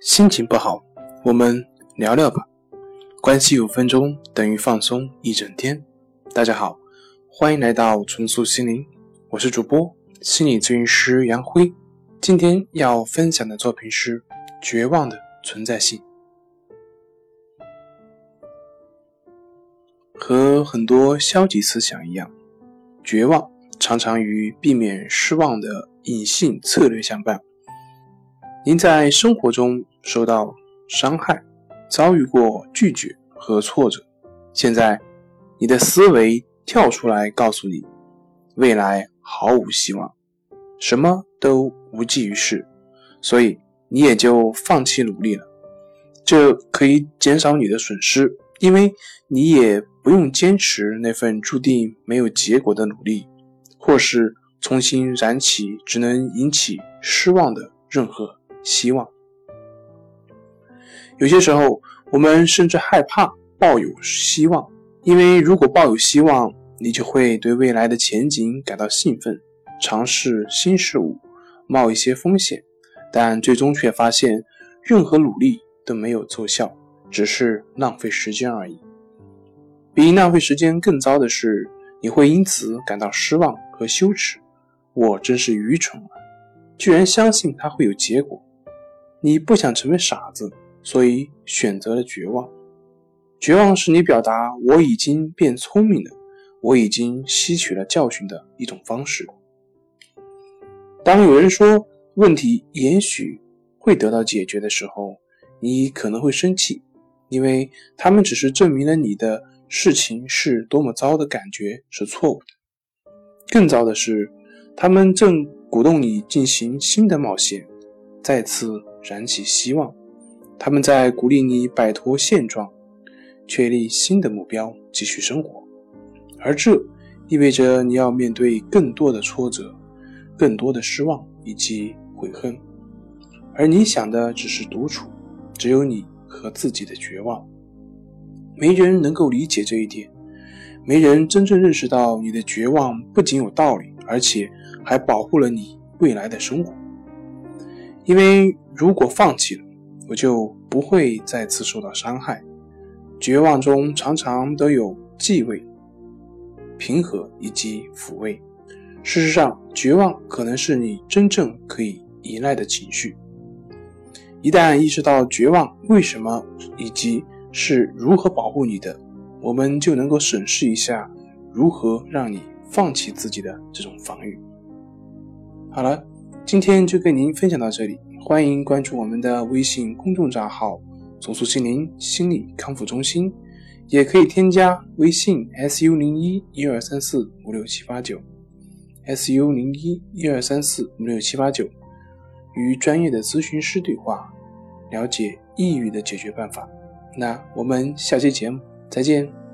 心情不好，我们聊聊吧。关系五分钟等于放松一整天。大家好，欢迎来到重塑心灵，我是主播心理咨询师杨辉。今天要分享的作品是《绝望的存在性》。和很多消极思想一样，绝望常常与避免失望的隐性策略相伴。您在生活中受到伤害，遭遇过拒绝和挫折，现在你的思维跳出来告诉你，未来毫无希望，什么都无济于事，所以你也就放弃努力了。这可以减少你的损失，因为你也不用坚持那份注定没有结果的努力，或是重新燃起只能引起失望的任何。希望，有些时候我们甚至害怕抱有希望，因为如果抱有希望，你就会对未来的前景感到兴奋，尝试新事物，冒一些风险，但最终却发现任何努力都没有奏效，只是浪费时间而已。比浪费时间更糟的是，你会因此感到失望和羞耻。我真是愚蠢啊，居然相信它会有结果。你不想成为傻子，所以选择了绝望。绝望是你表达“我已经变聪明了，我已经吸取了教训”的一种方式。当有人说问题也许会得到解决的时候，你可能会生气，因为他们只是证明了你的事情是多么糟的感觉是错误的。更糟的是，他们正鼓动你进行新的冒险，再次。燃起希望，他们在鼓励你摆脱现状，确立新的目标，继续生活。而这意味着你要面对更多的挫折、更多的失望以及悔恨。而你想的只是独处，只有你和自己的绝望。没人能够理解这一点，没人真正认识到你的绝望不仅有道理，而且还保护了你未来的生活。因为如果放弃了，我就不会再次受到伤害。绝望中常常都有继慰、平和以及抚慰。事实上，绝望可能是你真正可以依赖的情绪。一旦意识到绝望为什么以及是如何保护你的，我们就能够审视一下如何让你放弃自己的这种防御。好了。今天就跟您分享到这里，欢迎关注我们的微信公众账号“重塑心灵心理康复中心”，也可以添加微信 “su 零一一二三四五六七八九 ”，“su 零一一二三四五六七八九”，与专业的咨询师对话，了解抑郁的解决办法。那我们下期节目再见。